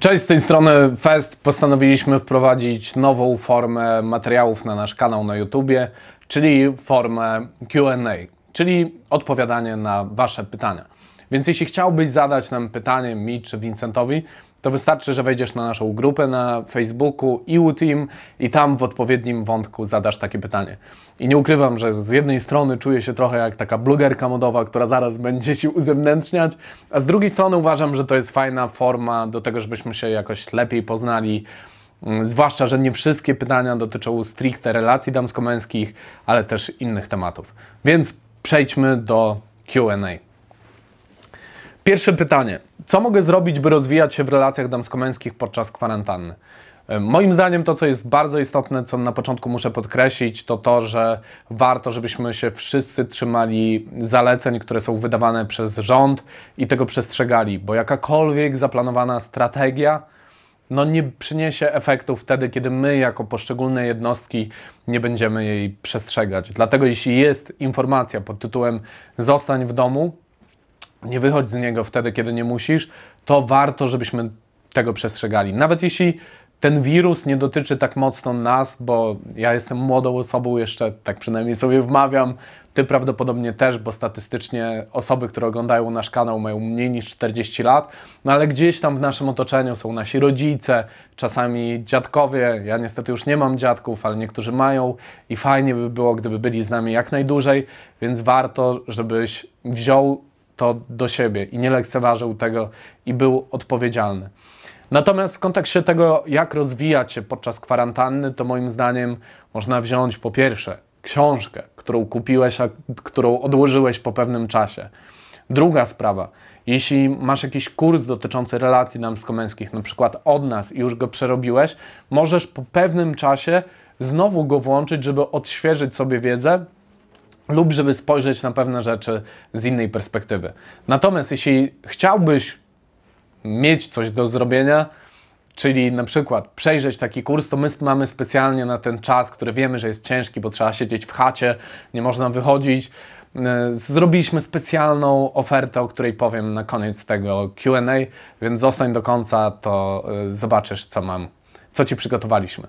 Cześć, z tej strony Fest. Postanowiliśmy wprowadzić nową formę materiałów na nasz kanał na YouTubie, czyli formę QA, czyli odpowiadanie na Wasze pytania. Więc jeśli chciałbyś zadać nam pytanie mi czy Vincentowi, to wystarczy, że wejdziesz na naszą grupę na Facebooku EU Team i tam w odpowiednim wątku zadasz takie pytanie. I nie ukrywam, że z jednej strony czuję się trochę jak taka blogerka modowa, która zaraz będzie się uzewnętrzniać, a z drugiej strony uważam, że to jest fajna forma do tego, żebyśmy się jakoś lepiej poznali. Mm, zwłaszcza, że nie wszystkie pytania dotyczą stricte relacji damsko-męskich, ale też innych tematów. Więc przejdźmy do QA. Pierwsze pytanie. Co mogę zrobić, by rozwijać się w relacjach damsko-męskich podczas kwarantanny? E, moim zdaniem to, co jest bardzo istotne, co na początku muszę podkreślić, to to, że warto, żebyśmy się wszyscy trzymali zaleceń, które są wydawane przez rząd i tego przestrzegali, bo jakakolwiek zaplanowana strategia no nie przyniesie efektów wtedy, kiedy my jako poszczególne jednostki nie będziemy jej przestrzegać. Dlatego jeśli jest informacja pod tytułem zostań w domu, nie wychodź z niego wtedy, kiedy nie musisz, to warto, żebyśmy tego przestrzegali. Nawet jeśli ten wirus nie dotyczy tak mocno nas, bo ja jestem młodą osobą, jeszcze tak przynajmniej sobie wmawiam, ty prawdopodobnie też, bo statystycznie osoby, które oglądają nasz kanał mają mniej niż 40 lat, no ale gdzieś tam w naszym otoczeniu są nasi rodzice, czasami dziadkowie. Ja niestety już nie mam dziadków, ale niektórzy mają i fajnie by było, gdyby byli z nami jak najdłużej, więc warto, żebyś wziął to do siebie i nie lekceważył tego i był odpowiedzialny. Natomiast w kontekście tego, jak rozwijać się podczas kwarantanny, to moim zdaniem można wziąć po pierwsze książkę, którą kupiłeś, a którą odłożyłeś po pewnym czasie. Druga sprawa, jeśli masz jakiś kurs dotyczący relacji damsko-męskich, na przykład od nas i już go przerobiłeś, możesz po pewnym czasie znowu go włączyć, żeby odświeżyć sobie wiedzę lub żeby spojrzeć na pewne rzeczy z innej perspektywy. Natomiast jeśli chciałbyś mieć coś do zrobienia, czyli na przykład przejrzeć taki kurs, to my mamy specjalnie na ten czas, który wiemy, że jest ciężki, bo trzeba siedzieć w chacie, nie można wychodzić. E, zrobiliśmy specjalną ofertę, o której powiem na koniec tego QA, więc zostań do końca, to e, zobaczysz, co mam, co ci przygotowaliśmy.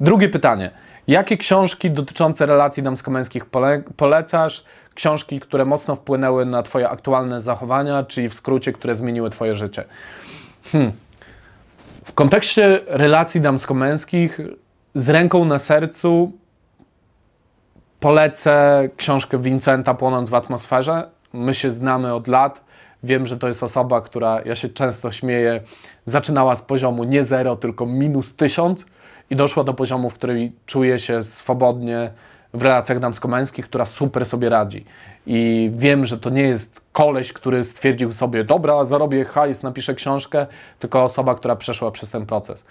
Drugie pytanie. Jakie książki dotyczące relacji damsko-męskich pole polecasz? Książki, które mocno wpłynęły na Twoje aktualne zachowania, czyli w skrócie, które zmieniły Twoje życie. Hmm. W kontekście relacji damsko-męskich, z ręką na sercu, polecę książkę Vincenta Płonąc w atmosferze. My się znamy od lat. Wiem, że to jest osoba, która, ja się często śmieję, zaczynała z poziomu nie zero, tylko minus tysiąc i doszła do poziomu, w którym czuje się swobodnie w relacjach damsko-męskich, która super sobie radzi. I wiem, że to nie jest koleś, który stwierdził sobie, dobra, zarobię hajs, napiszę książkę, tylko osoba, która przeszła przez ten proces.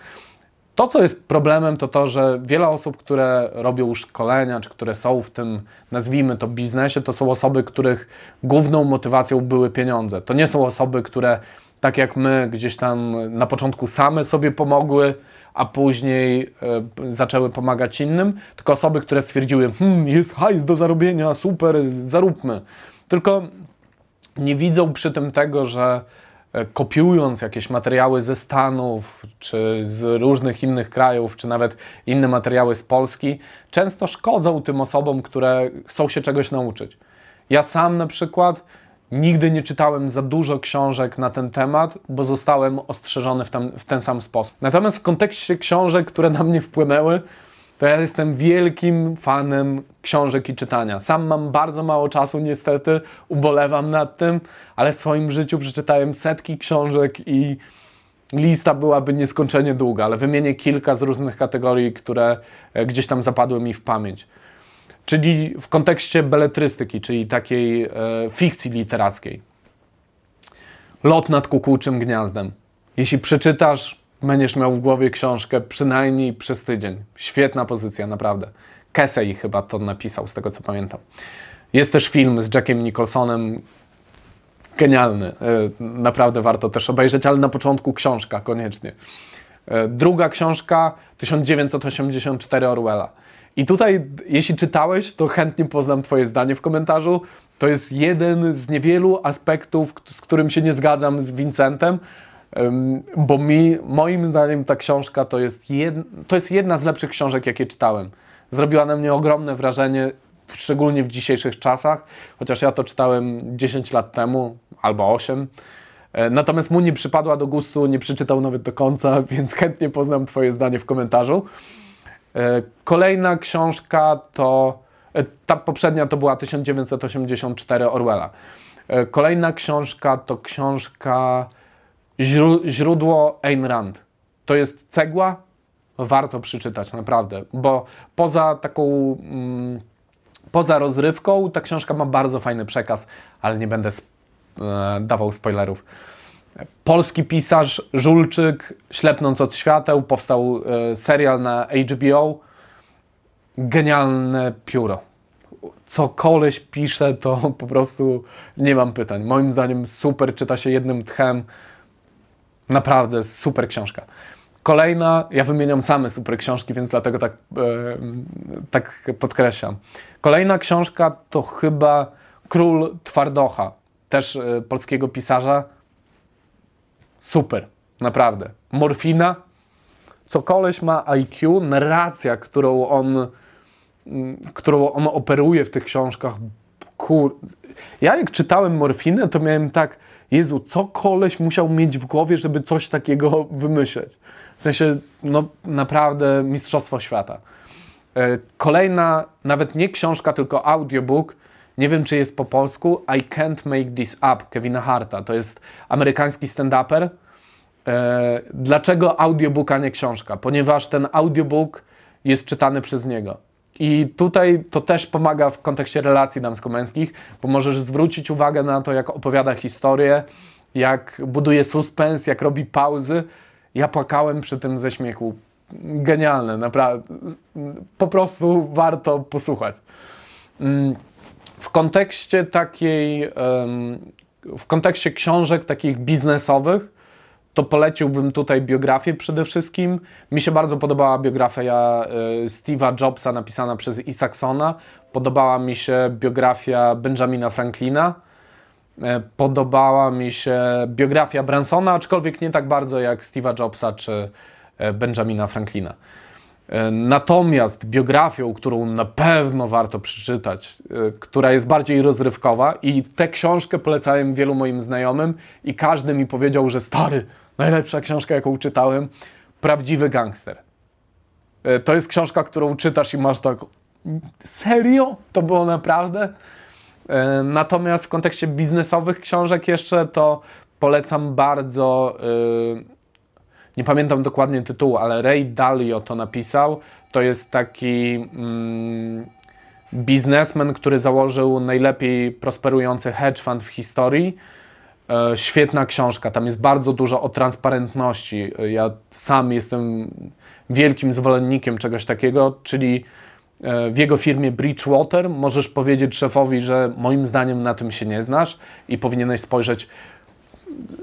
To, co jest problemem, to to, że wiele osób, które robią szkolenia, czy które są w tym, nazwijmy to, biznesie, to są osoby, których główną motywacją były pieniądze. To nie są osoby, które tak jak my gdzieś tam na początku same sobie pomogły, a później e, zaczęły pomagać innym, tylko osoby, które stwierdziły, hmm, jest hajs do zarobienia, super, zaróbmy. Tylko nie widzą przy tym tego, że e, kopiując jakieś materiały ze Stanów, czy z różnych innych krajów, czy nawet inne materiały z Polski, często szkodzą tym osobom, które chcą się czegoś nauczyć. Ja sam na przykład Nigdy nie czytałem za dużo książek na ten temat, bo zostałem ostrzeżony w ten, w ten sam sposób. Natomiast w kontekście książek, które na mnie wpłynęły, to ja jestem wielkim fanem książek i czytania. Sam mam bardzo mało czasu, niestety, ubolewam nad tym, ale w swoim życiu przeczytałem setki książek i lista byłaby nieskończenie długa, ale wymienię kilka z różnych kategorii, które e, gdzieś tam zapadły mi w pamięć czyli w kontekście beletrystyki, czyli takiej e, fikcji literackiej. Lot nad kukułczym gniazdem. Jeśli przeczytasz, będziesz miał w głowie książkę przynajmniej przez tydzień. Świetna pozycja, naprawdę. Kesey chyba to napisał, z tego co pamiętam. Jest też film z Jackiem Nicholsonem. Genialny. E, naprawdę warto też obejrzeć, ale na początku książka koniecznie. E, druga książka 1984 Orwella. I tutaj, jeśli czytałeś, to chętnie poznam Twoje zdanie w komentarzu. To jest jeden z niewielu aspektów, z którym się nie zgadzam z Vincentem. bo mi, moim zdaniem ta książka to jest, jed, to jest jedna z lepszych książek, jakie czytałem. Zrobiła na mnie ogromne wrażenie, szczególnie w dzisiejszych czasach, chociaż ja to czytałem 10 lat temu albo 8. E, natomiast mu nie przypadła do gustu, nie przeczytał nawet do końca, więc chętnie poznam Twoje zdanie w komentarzu. E, kolejna książka to, e, ta poprzednia to była 1984 Orwella. Kolejna książka to książka Źródło Ayn Rand. To jest cegła, warto przeczytać, naprawdę, bo poza taką, mm, poza rozrywką, ta książka ma bardzo fajny przekaz, ale nie będę e, dawał spoilerów. Polski pisarz Żulczyk, Ślepnąc od świateł, powstał e, serial na HBO. Genialne pióro. Co koleś pisze, to po prostu nie mam pytań. Moim zdaniem super, czyta się jednym tchem. Naprawdę super książka. Kolejna, ja wymieniam same super książki, więc dlatego tak, e, tak podkreślam. Kolejna książka to chyba Król Twardocha, też e, polskiego pisarza. Super, naprawdę. Morfina, co koleś ma IQ, narracja, którą on, mm, którą on operuje w tych książkach. Kur... Ja jak czytałem Morfinę, to miałem tak, Jezu, co koleś musiał mieć w głowie, żeby coś takiego wymyśleć. W sensie, no naprawdę mistrzostwo świata. E, kolejna, nawet nie książka, tylko audiobook. Nie wiem, czy jest po polsku. I Can't Make This Up Kevina Harta. To jest amerykański stand-uper. E, dlaczego audiobook, a nie książka? Ponieważ ten audiobook jest czytany przez niego. I tutaj to też pomaga w kontekście relacji damsko-męskich, bo możesz zwrócić uwagę na to, jak opowiada historię, jak buduje suspens, jak robi pauzy. Ja płakałem przy tym ze śmiechu. Genialne, naprawdę. Po prostu warto posłuchać. Mm, w kontekście takiej, w kontekście książek takich biznesowych, to poleciłbym tutaj biografię przede wszystkim. Mi się bardzo podobała biografia e, Steve'a Jobsa napisana przez Isaacsona. Podobała mi się biografia Benjamina Franklina. E, podobała mi się biografia Bransona, aczkolwiek nie tak bardzo jak Steve'a Jobsa czy e, Benjamina Franklina. Natomiast biografią, którą na pewno warto przeczytać, która jest bardziej rozrywkowa i tę książkę polecałem wielu moim znajomym i każdy mi powiedział, że stary, najlepsza książka, jaką czytałem, Prawdziwy gangster. E, to jest książka, którą czytasz i masz tak, serio? To było naprawdę? E, natomiast w kontekście biznesowych książek jeszcze to polecam bardzo, e, nie pamiętam dokładnie tytułu, ale Ray Dalio to napisał. To jest taki mm, biznesmen, który założył najlepiej prosperujący hedge fund w historii E, świetna książka, tam jest bardzo dużo o transparentności. Ja sam jestem wielkim zwolennikiem czegoś takiego, czyli e, w jego firmie Bridgewater możesz powiedzieć szefowi, że moim zdaniem na tym się nie znasz i powinieneś spojrzeć,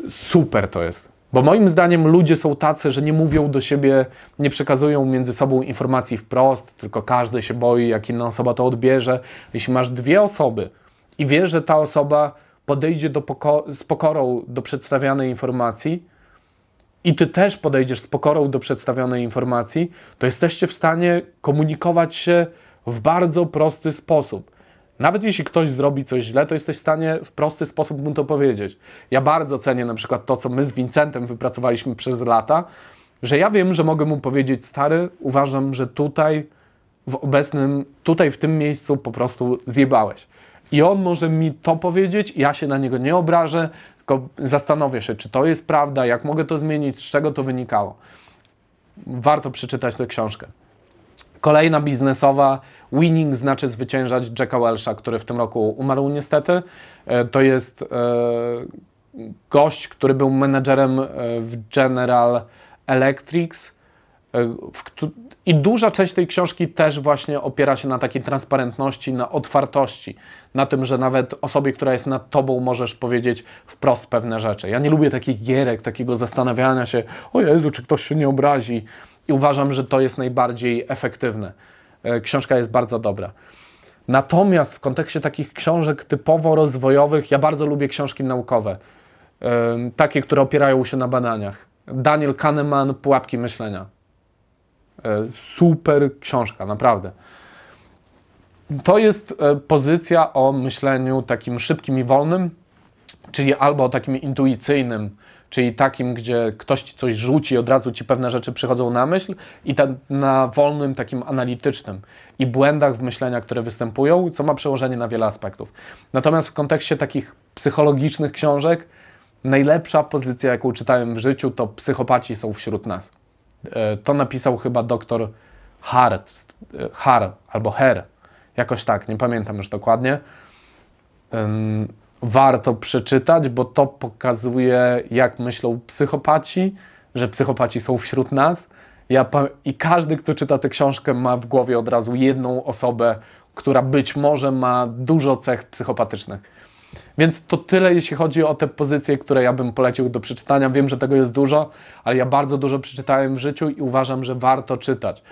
super to jest. Bo moim zdaniem ludzie są tacy, że nie mówią do siebie, nie przekazują między sobą informacji wprost, tylko każdy się boi, jak inna osoba to odbierze. Jeśli masz dwie osoby i wiesz, że ta osoba podejdzie poko z pokorą do przedstawianej informacji i ty też podejdziesz z pokorą do przedstawionej informacji, to jesteście w stanie komunikować się w bardzo prosty sposób. Nawet jeśli ktoś zrobi coś źle, to jesteś w stanie w prosty sposób mu to powiedzieć. Ja bardzo cenię na przykład to, co my z Vincentem wypracowaliśmy przez lata, że ja wiem, że mogę mu powiedzieć, stary, uważam, że tutaj w obecnym, tutaj w tym miejscu po prostu zjebałeś. I on może mi to powiedzieć, ja się na niego nie obrażę, tylko zastanowię się, czy to jest prawda, jak mogę to zmienić, z czego to wynikało. Warto przeczytać tę książkę. Kolejna biznesowa, winning znaczy zwyciężać Jacka Welsha, który w tym roku umarł niestety. E, to jest e, gość, który był menedżerem e, w General Electric, w, i duża część tej książki też właśnie opiera się na takiej transparentności, na otwartości, na tym, że nawet osobie, która jest nad tobą, możesz powiedzieć wprost pewne rzeczy. Ja nie lubię takich gierek, takiego zastanawiania się, o Jezu, czy ktoś się nie obrazi. I uważam, że to jest najbardziej efektywne. E, książka jest bardzo dobra. Natomiast w kontekście takich książek typowo rozwojowych, ja bardzo lubię książki naukowe. takie, które opierają się na badaniach. Daniel Kahneman, Pułapki myślenia. E, super książka, naprawdę. To jest e, pozycja o myśleniu takim szybkim i wolnym, czyli albo o takim intuicyjnym, czyli takim, gdzie ktoś ci coś rzuci od razu ci pewne rzeczy przychodzą na myśl, i na wolnym, takim analitycznym i błędach w myśleniach, które występują, co ma przełożenie na wiele aspektów. Natomiast w kontekście takich psychologicznych książek, najlepsza pozycja, jaką czytałem w życiu, to psychopaci są wśród nas. E, to napisał chyba doktor Hart, e, Har albo Her, jakoś tak, nie pamiętam już dokładnie warto przeczytać, bo to pokazuje, jak myślą psychopaci, że psychopaci są wśród nas. Ja, I każdy, kto czyta tę książkę, ma w głowie od razu jedną osobę, która być może ma dużo cech psychopatycznych. Więc to tyle, jeśli chodzi o te pozycje, które ja bym polecił do przeczytania. Wiem, że tego jest dużo, ale ja bardzo dużo przeczytałem w życiu i uważam, że warto czytać.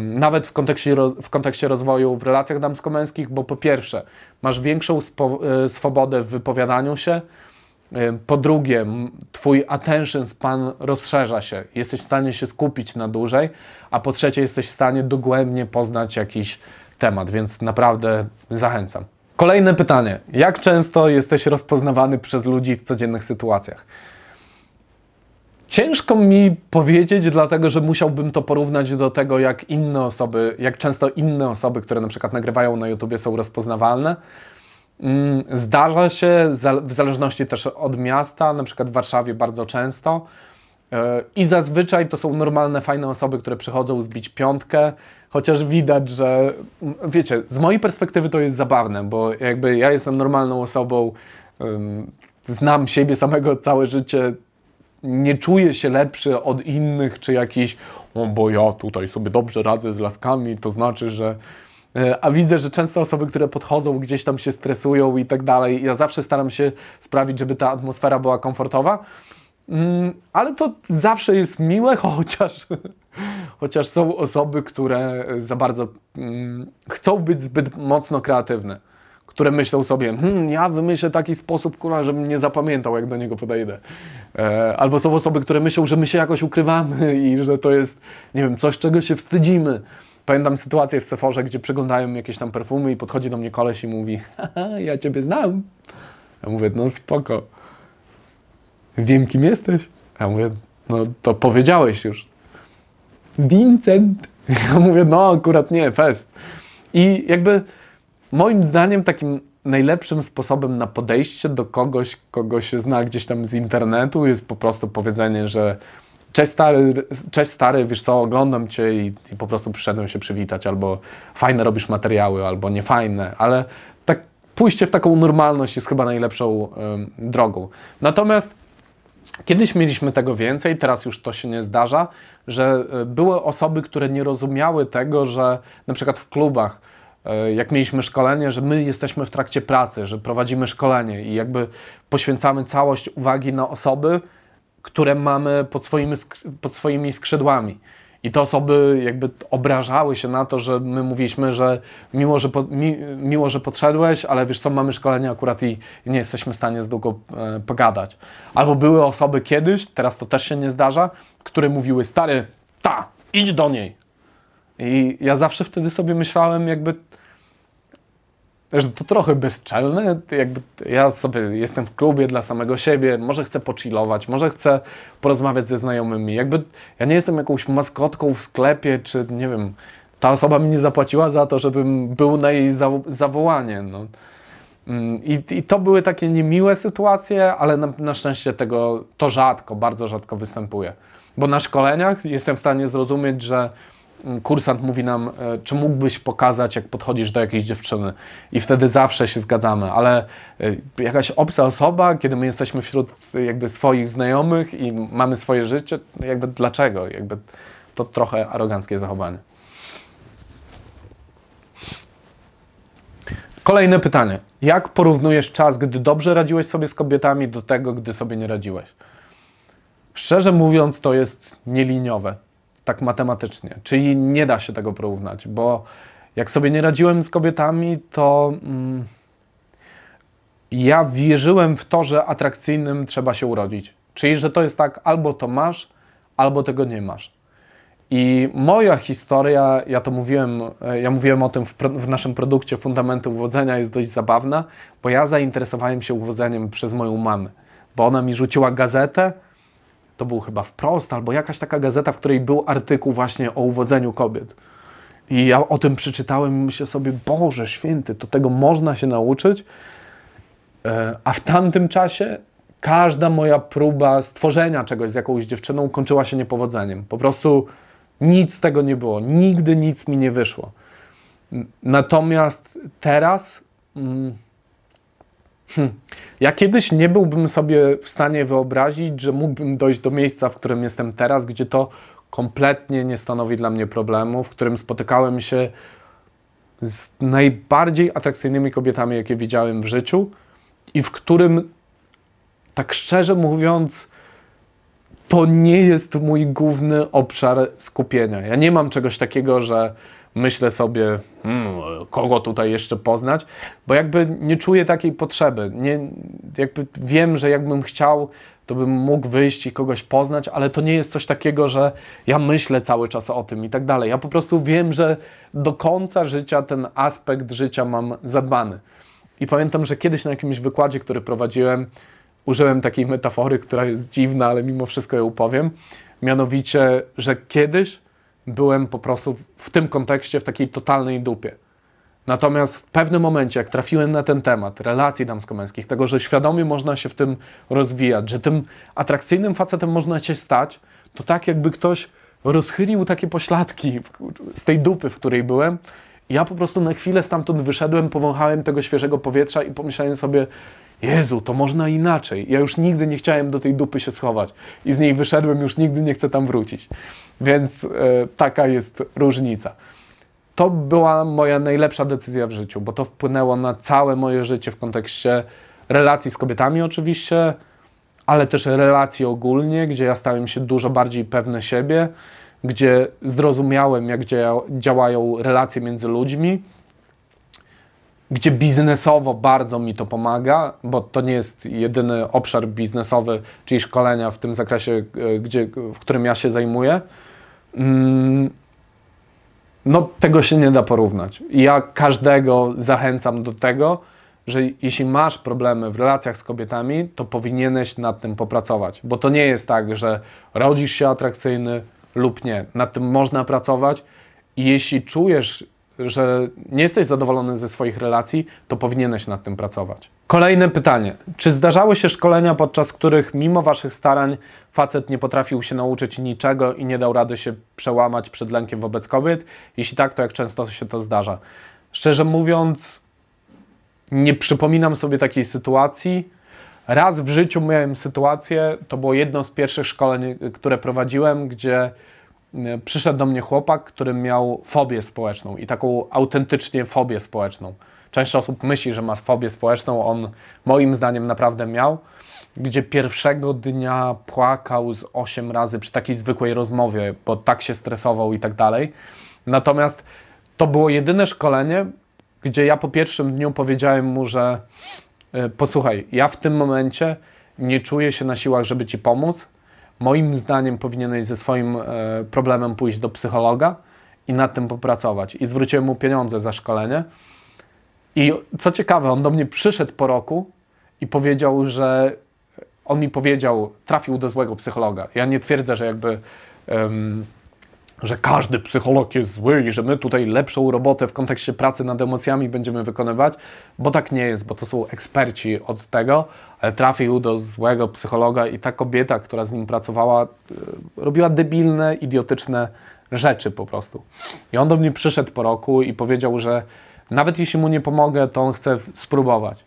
Nawet w kontekście, w kontekście rozwoju w relacjach damsko-męskich, bo po pierwsze, masz większą e, swobodę w wypowiadaniu się, po drugie, twój attention span rozszerza się, jesteś w stanie się skupić na dłużej, a po trzecie, jesteś w stanie dogłębnie poznać jakiś temat, więc naprawdę zachęcam. Kolejne pytanie. Jak często jesteś rozpoznawany przez ludzi w codziennych sytuacjach? Ciężko mi powiedzieć, dlatego że musiałbym to porównać do tego, jak inne osoby, jak często inne osoby, które na przykład nagrywają na YouTubie, są rozpoznawalne. Mm, zdarza się, w zależności też od miasta, na przykład w Warszawie bardzo często. E, I zazwyczaj to są normalne, fajne osoby, które przychodzą zbić piątkę, chociaż widać, że wiecie, z mojej perspektywy to jest zabawne, bo jakby ja jestem normalną osobą, znam siebie samego całe życie, nie czuję się lepszy od innych, czy jakiś, o bo ja tutaj sobie dobrze radzę z laskami, to znaczy, że. E, a widzę, że często osoby, które podchodzą, gdzieś tam się stresują i tak dalej. Ja zawsze staram się sprawić, żeby ta atmosfera była komfortowa. Mm, ale to zawsze jest miłe, chociaż, chociaż są osoby, które za bardzo mm, chcą być zbyt mocno kreatywne które myślą sobie, hmm, ja wymyślę taki sposób, kurwa, żebym nie zapamiętał, jak do niego podejdę. E, albo są osoby, które myślą, że my się jakoś ukrywamy i że to jest, nie wiem, coś, czego się wstydzimy. Pamiętam sytuację w Seforze, gdzie przeglądają jakieś tam perfumy i podchodzi do mnie koleś i mówi, haha, ja Ciebie znam. Ja mówię, no spoko. Wiem, kim jesteś. Ja mówię, no to powiedziałeś już. Vincent. Ja mówię, no akurat nie, fest. I jakby Moim zdaniem takim najlepszym sposobem na podejście do kogoś, kogo się zna gdzieś tam z internetu jest po prostu powiedzenie, że cześć stary, cześć stary, wiesz co, oglądam Cię i, i po prostu przyszedłem się przywitać, albo fajne robisz materiały, albo niefajne, ale tak pójście w taką normalność jest chyba najlepszą y, drogą. Natomiast Kiedyś mieliśmy tego więcej, teraz już to się nie zdarza, że y, były osoby, które nie rozumiały tego, że na przykład w klubach E, jak mieliśmy szkolenie, że my jesteśmy w trakcie pracy, że prowadzimy szkolenie i jakby poświęcamy całość uwagi na osoby, które mamy pod swoimi, pod swoimi skrzydłami. I te osoby jakby obrażały się na to, że my mówiliśmy, że miło, że, po, mi, miło, że podszedłeś, ale wiesz co, mamy szkolenie akurat i, i nie jesteśmy w stanie z długo e, pogadać. Albo były osoby kiedyś, teraz to też się nie zdarza, które mówiły, stary, ta, idź do niej. I ja zawsze wtedy sobie myślałem, jakby że to trochę bezczelne. Jakby ja sobie jestem w klubie dla samego siebie, może chcę pochillować, może chcę porozmawiać ze znajomymi. Jakby ja nie jestem jakąś maskotką w sklepie, czy nie wiem, ta osoba mi nie zapłaciła za to, żebym był na jej zawołanie. No. Mm, I, I, to były takie niemiłe sytuacje, ale na, na szczęście tego to rzadko, bardzo rzadko występuje. Bo na szkoleniach jestem w stanie zrozumieć, że kursant mówi nam, e, czy mógłbyś pokazać, jak podchodzisz do jakiejś dziewczyny. I wtedy zawsze się zgadzamy, ale e, jakaś obca osoba, kiedy my jesteśmy wśród jakby swoich znajomych i mamy swoje życie, jakby dlaczego? Jakby to trochę aroganckie zachowanie. Kolejne pytanie. Jak porównujesz czas, gdy dobrze radziłeś sobie z kobietami, do tego, gdy sobie nie radziłeś? Szczerze mówiąc, to jest nieliniowe tak matematycznie. Czyli nie da się tego porównać, bo jak sobie nie radziłem z kobietami, to mm, ja wierzyłem w to, że atrakcyjnym trzeba się urodzić. Czyli, że to jest tak, albo to masz, albo tego nie masz. I moja historia, ja to mówiłem, ja mówiłem o tym w, w, naszym produkcie Fundamenty Uwodzenia, jest dość zabawna, bo ja zainteresowałem się uwodzeniem przez moją mamę, bo ona mi rzuciła gazetę, to był chyba wprost, albo jakaś taka gazeta, w której był artykuł właśnie o uwodzeniu kobiet. I ja o tym przeczytałem i myślę sobie, Boże święty, to tego można się nauczyć. E, a w tamtym czasie każda moja próba stworzenia czegoś z jakąś dziewczyną kończyła się niepowodzeniem. Po prostu nic z tego nie było. Nigdy nic mi nie wyszło. Natomiast teraz. Hmm, ja kiedyś nie byłbym sobie w stanie wyobrazić, że mógłbym dojść do miejsca, w którym jestem teraz, gdzie to kompletnie nie stanowi dla mnie problemu, w którym spotykałem się z najbardziej atrakcyjnymi kobietami, jakie widziałem w życiu i w którym, tak szczerze mówiąc, to nie jest mój główny obszar skupienia. Ja nie mam czegoś takiego, że myślę sobie, hmm, kogo tutaj jeszcze poznać, bo jakby nie czuję takiej potrzeby. Nie, jakby wiem, że jakbym chciał, to bym mógł wyjść i kogoś poznać, ale to nie jest coś takiego, że ja myślę cały czas o tym i tak dalej. Ja po prostu wiem, że do końca życia ten aspekt życia mam zadbany. I pamiętam, że kiedyś na jakimś wykładzie, który prowadziłem, użyłem takiej metafory, która jest dziwna, ale mimo wszystko ją powiem. Mianowicie, że kiedyś byłem po prostu w tym kontekście w takiej totalnej dupie. Natomiast w pewnym momencie, jak trafiłem na ten temat relacji damsko-męskich, tego, że świadomie można się w tym rozwijać, że tym atrakcyjnym facetem można się stać, to tak jakby ktoś rozchylił takie pośladki z tej dupy, w której byłem. Ja po prostu na chwilę stamtąd wyszedłem, powąchałem tego świeżego powietrza i pomyślałem sobie, Jezu, to można inaczej. Ja już nigdy nie chciałem do tej dupy się schować i z niej wyszedłem, już nigdy nie chcę tam wrócić. Więc e, taka jest różnica. To była moja najlepsza decyzja w życiu, bo to wpłynęło na całe moje życie w kontekście relacji z kobietami, oczywiście, ale też relacji ogólnie, gdzie ja stałem się dużo bardziej pewny siebie, gdzie zrozumiałem, jak działają relacje między ludźmi gdzie biznesowo bardzo mi to pomaga, bo to nie jest jedyny obszar biznesowy, czyli szkolenia w tym zakresie, e, gdzie, w którym ja się zajmuję. Mm, no, tego się nie da porównać. Ja każdego zachęcam do tego, że jeśli masz problemy w relacjach z kobietami, to powinieneś nad tym popracować, bo to nie jest tak, że rodzisz się atrakcyjny lub nie. Nad tym można pracować i jeśli czujesz że nie jesteś zadowolony ze swoich relacji, to powinieneś nad tym pracować. Kolejne pytanie. Czy zdarzały się szkolenia, podczas których mimo Waszych starań facet nie potrafił się nauczyć niczego i nie dał rady się przełamać przed lękiem wobec kobiet? Jeśli tak, to jak często się to zdarza? Szczerze mówiąc, nie przypominam sobie takiej sytuacji. Raz w życiu miałem sytuację, to było jedno z pierwszych szkoleń, które prowadziłem, gdzie przyszedł do mnie chłopak, który miał fobię społeczną i taką autentycznie fobię społeczną. Część osób myśli, że ma fobię społeczną, on moim zdaniem naprawdę miał, gdzie pierwszego dnia płakał z 8 razy przy takiej zwykłej rozmowie, bo tak się stresował i tak dalej. Natomiast to było jedyne szkolenie, gdzie ja po pierwszym dniu powiedziałem mu, że e, posłuchaj, ja w tym momencie nie czuję się na siłach, żeby ci pomóc, moim zdaniem powinieneś ze swoim e, problemem pójść do psychologa i nad tym popracować. I zwróciłem mu pieniądze za szkolenie. I co ciekawe, on do mnie przyszedł po roku i powiedział, że on mi powiedział, trafił do złego psychologa. Ja nie twierdzę, że jakby. Um, że każdy psycholog jest zły i że my tutaj lepszą robotę w kontekście pracy nad emocjami będziemy wykonywać, bo tak nie jest, bo to są eksperci od tego, ale trafił do złego psychologa i ta kobieta, która z nim pracowała, e, robiła debilne, idiotyczne rzeczy po prostu. I on do mnie przyszedł po roku i powiedział, że nawet jeśli mu nie pomogę, to on chce spróbować.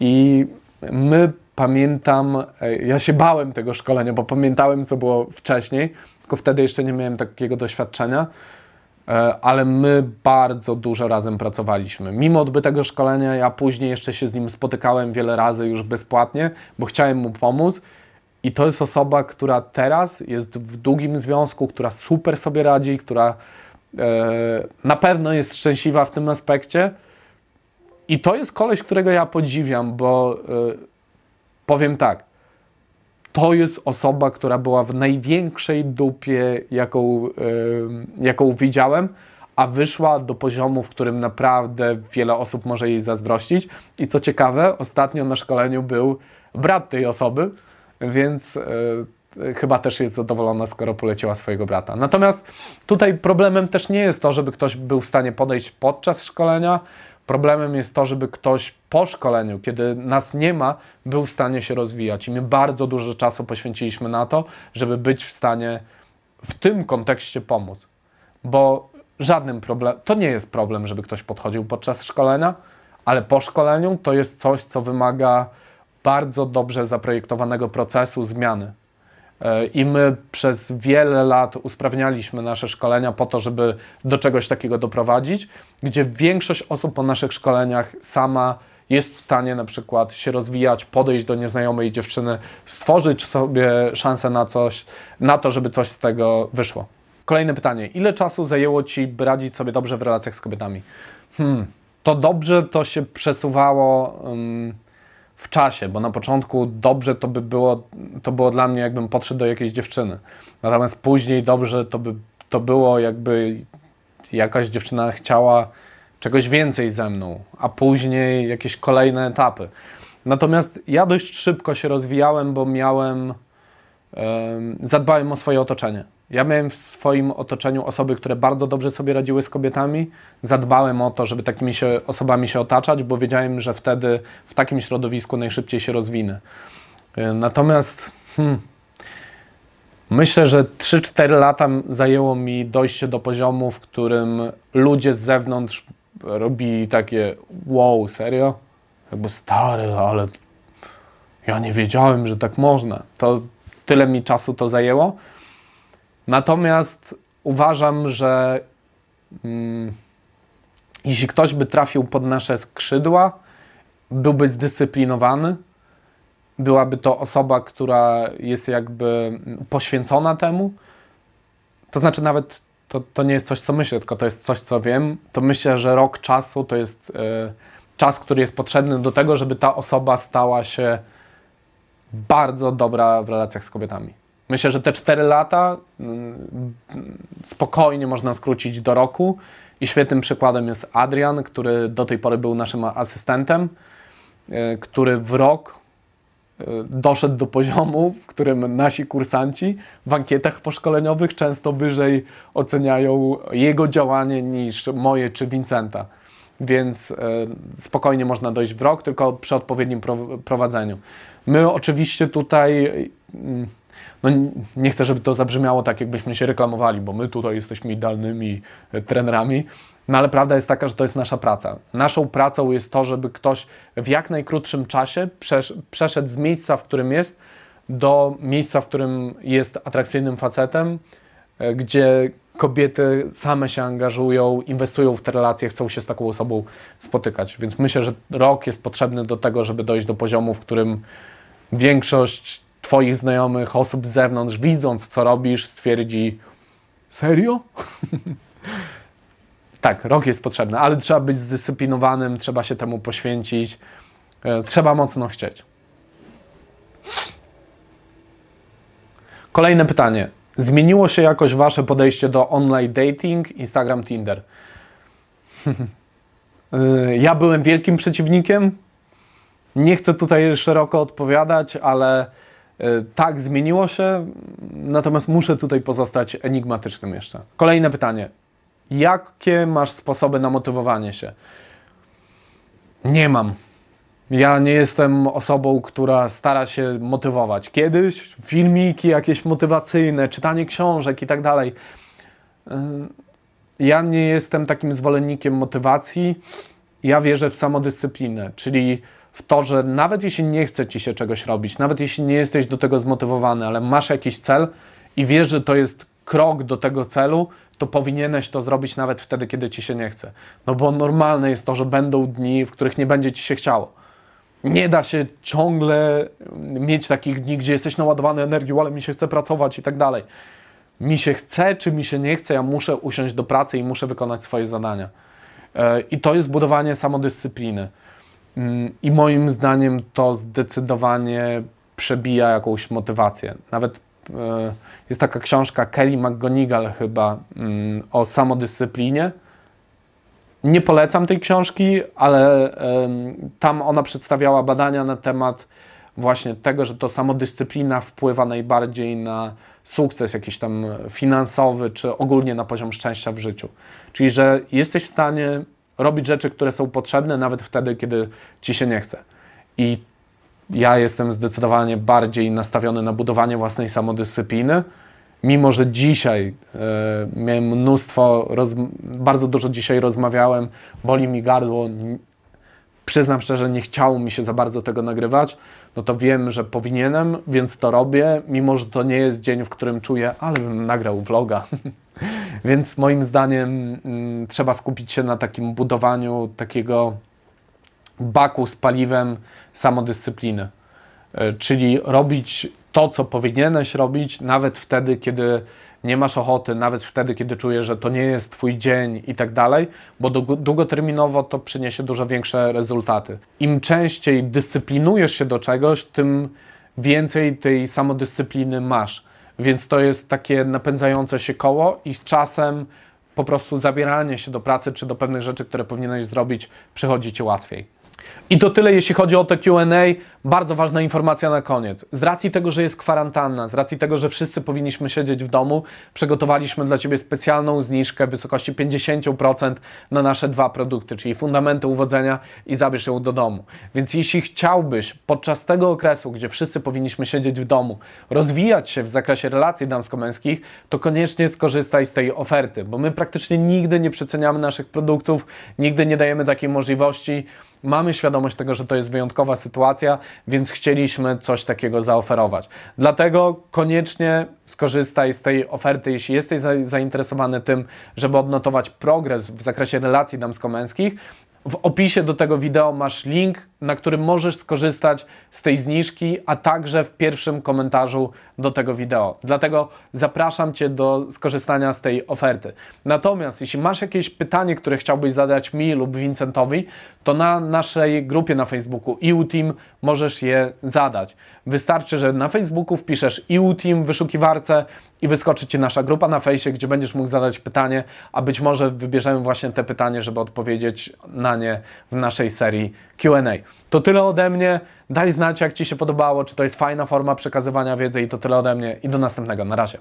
I my pamiętam, e, ja się bałem tego szkolenia, bo pamiętałem, co było wcześniej tylko wtedy jeszcze nie miałem takiego doświadczenia, e, ale my bardzo dużo razem pracowaliśmy. Mimo odbytego szkolenia, ja później jeszcze się z nim spotykałem wiele razy już bezpłatnie, bo chciałem mu pomóc. I to jest osoba, która teraz jest w długim związku, która super sobie radzi, która e, na pewno jest szczęśliwa w tym aspekcie. I to jest koleś, którego ja podziwiam, bo y, powiem tak, to jest osoba, która była w największej dupie, jaką, jaką widziałem, a wyszła do poziomu, w którym naprawdę wiele osób może jej zazdrościć. I co ciekawe, ostatnio na szkoleniu był brat tej osoby, więc y, chyba też jest zadowolona, skoro poleciła swojego brata. Natomiast tutaj problemem też nie jest to, żeby ktoś był w stanie podejść podczas szkolenia, Problemem jest to, żeby ktoś po szkoleniu, kiedy nas nie ma, był w stanie się rozwijać. I my bardzo dużo czasu poświęciliśmy na to, żeby być w stanie w tym kontekście pomóc. Bo żadnym problem, to nie jest problem, żeby ktoś podchodził podczas szkolenia, ale po szkoleniu to jest coś, co wymaga bardzo dobrze zaprojektowanego procesu zmiany. I my przez wiele lat usprawnialiśmy nasze szkolenia po to, żeby do czegoś takiego doprowadzić, gdzie większość osób po naszych szkoleniach sama jest w stanie na przykład się rozwijać, podejść do nieznajomej dziewczyny, stworzyć sobie szansę na coś, na to, żeby coś z tego wyszło. Kolejne pytanie. Ile czasu zajęło Ci, by radzić sobie dobrze w relacjach z kobietami? Hmm, to dobrze to się przesuwało. Um, w czasie, bo na początku dobrze to by było, to było dla mnie jakbym podszedł do jakiejś dziewczyny. Natomiast później dobrze to by to było jakby jakaś dziewczyna chciała czegoś więcej ze mną, a później jakieś kolejne etapy. Natomiast ja dość szybko się rozwijałem, bo miałem, zadbałem o swoje otoczenie. Ja miałem w swoim otoczeniu osoby, które bardzo dobrze sobie radziły z kobietami. Zadbałem o to, żeby takimi się, osobami się otaczać, bo wiedziałem, że wtedy w takim środowisku najszybciej się rozwinę. E, natomiast hmm, myślę, że 3-4 lata zajęło mi dojście do poziomu, w którym ludzie z zewnątrz robili takie wow, serio? Jakby stary, ale ja nie wiedziałem, że tak można. To tyle mi czasu to zajęło. Natomiast uważam, że mm, jeśli ktoś by trafił pod nasze skrzydła, byłby zdyscyplinowany, byłaby to osoba, która jest jakby poświęcona temu, to znaczy nawet to, to nie jest coś, co myślę, tylko to jest coś, co wiem, to myślę, że rok czasu to jest y, czas, który jest potrzebny do tego, żeby ta osoba stała się bardzo dobra w relacjach z kobietami. Myślę, że te 4 lata mm, spokojnie można skrócić do roku. I świetnym przykładem jest Adrian, który do tej pory był naszym asystentem, e, który w rok e, doszedł do poziomu, w którym nasi kursanci w ankietach poszkoleniowych często wyżej oceniają jego działanie niż moje czy Vincenta. Więc e, spokojnie można dojść w rok, tylko przy odpowiednim prowadzeniu. My oczywiście tutaj mm, no nie chcę, żeby to zabrzmiało tak, jakbyśmy się reklamowali, bo my tutaj jesteśmy idealnymi e, trenerami, no ale prawda jest taka, że to jest nasza praca. Naszą pracą jest to, żeby ktoś w jak najkrótszym czasie przeszedł z miejsca, w którym jest, do miejsca, w którym jest atrakcyjnym facetem, e, gdzie kobiety same się angażują, inwestują w te relacje, chcą się z taką osobą spotykać. Więc myślę, że rok jest potrzebny do tego, żeby dojść do poziomu, w którym większość Twoich znajomych, osób z zewnątrz, widząc co robisz, stwierdzi: Serio? tak, rok jest potrzebny, ale trzeba być zdyscyplinowanym, trzeba się temu poświęcić, e, trzeba mocno chcieć. Kolejne pytanie. Zmieniło się jakoś Wasze podejście do online dating, Instagram, Tinder? E, ja byłem wielkim przeciwnikiem. Nie chcę tutaj szeroko odpowiadać, ale tak, zmieniło się, natomiast muszę tutaj pozostać enigmatycznym jeszcze. Kolejne pytanie. Jakie masz sposoby na motywowanie się? Nie mam. Ja nie jestem osobą, która stara się motywować. Kiedyś filmiki jakieś motywacyjne, czytanie książek i tak dalej. E, ja nie jestem takim zwolennikiem motywacji. Ja wierzę w samodyscyplinę, czyli w to, że nawet jeśli nie chce ci się czegoś robić, nawet jeśli nie jesteś do tego zmotywowany, ale masz jakiś cel i wiesz, że to jest krok do tego celu, to powinieneś to zrobić nawet wtedy, kiedy ci się nie chce. No bo normalne jest to, że będą dni, w których nie będzie ci się chciało. Nie da się ciągle mieć takich dni, gdzie jesteś naładowany energią, ale mi się chce pracować i tak dalej. Mi się chce, czy mi się nie chce, ja muszę usiąść do pracy i muszę wykonać swoje zadania. E, I to jest budowanie samodyscypliny. I moim zdaniem to zdecydowanie przebija jakąś motywację. Nawet e, jest taka książka Kelly McGonigal chyba mm, o samodyscyplinie. Nie polecam tej książki, ale tam ona przedstawiała badania na temat właśnie tego, że to samodyscyplina wpływa najbardziej na sukces jakiś tam finansowy, czy ogólnie na poziom szczęścia w życiu. Czyli, że jesteś w stanie robić rzeczy, które są potrzebne, nawet wtedy, kiedy ci się nie chce. I ja jestem zdecydowanie bardziej nastawiony na budowanie własnej samodyscypliny, mimo że dzisiaj e, miałem mnóstwo, bardzo dużo dzisiaj rozmawiałem, boli mi gardło, przyznam szczerze, nie chciało mi się za bardzo tego nagrywać, no to wiem, że powinienem, więc to robię, mimo że to nie jest dzień, w którym czuję, ale bym nagrał vloga. więc moim zdaniem mm, trzeba skupić się na takim budowaniu takiego baku z paliwem samodyscypliny. E, czyli robić to, co powinieneś robić, nawet wtedy, kiedy nie masz ochoty, nawet wtedy, kiedy czujesz, że to nie jest Twój dzień i tak dalej, bo długoterminowo to przyniesie dużo większe rezultaty. Im częściej dyscyplinujesz się do czegoś, tym więcej tej samodyscypliny masz. Więc to jest takie napędzające się koło i z czasem po prostu zabieranie się do pracy czy do pewnych rzeczy, które powinieneś zrobić, przychodzi ci łatwiej. I to tyle, jeśli chodzi o te QA. Bardzo ważna informacja na koniec. Z racji tego, że jest kwarantanna, z racji tego, że wszyscy powinniśmy siedzieć w domu, przygotowaliśmy dla Ciebie specjalną zniżkę w wysokości 50% na nasze dwa produkty, czyli fundamenty uwodzenia i zabierz ją do domu. Więc jeśli chciałbyś podczas tego okresu, gdzie wszyscy powinniśmy siedzieć w domu, rozwijać się w zakresie relacji damsko-męskich, to koniecznie skorzystaj z tej oferty, bo my praktycznie nigdy nie przeceniamy naszych produktów, nigdy nie dajemy takiej możliwości. Mamy świadomość tego, że to jest wyjątkowa sytuacja, więc chcieliśmy coś takiego zaoferować. Dlatego koniecznie skorzystaj z tej oferty, jeśli jesteś zainteresowany tym, żeby odnotować progres w zakresie relacji damsko-męskich. W opisie do tego wideo masz link, na którym możesz skorzystać z tej zniżki, a także w pierwszym komentarzu do tego wideo. Dlatego zapraszam Cię do skorzystania z tej oferty. Natomiast jeśli masz jakieś pytanie, które chciałbyś zadać mi lub Vincentowi, to na naszej grupie na Facebooku EU Team możesz je zadać. Wystarczy, że na Facebooku wpiszesz EU Team w wyszukiwarce i wyskoczy Ci nasza grupa na fejsie, gdzie będziesz mógł zadać pytanie, a być może wybierzemy właśnie te pytanie, żeby odpowiedzieć na nie w naszej serii Q&A. To tyle ode mnie. Daj znać, jak Ci się podobało, czy to jest fajna forma przekazywania wiedzy i to tyle ode mnie i do następnego. Na razie.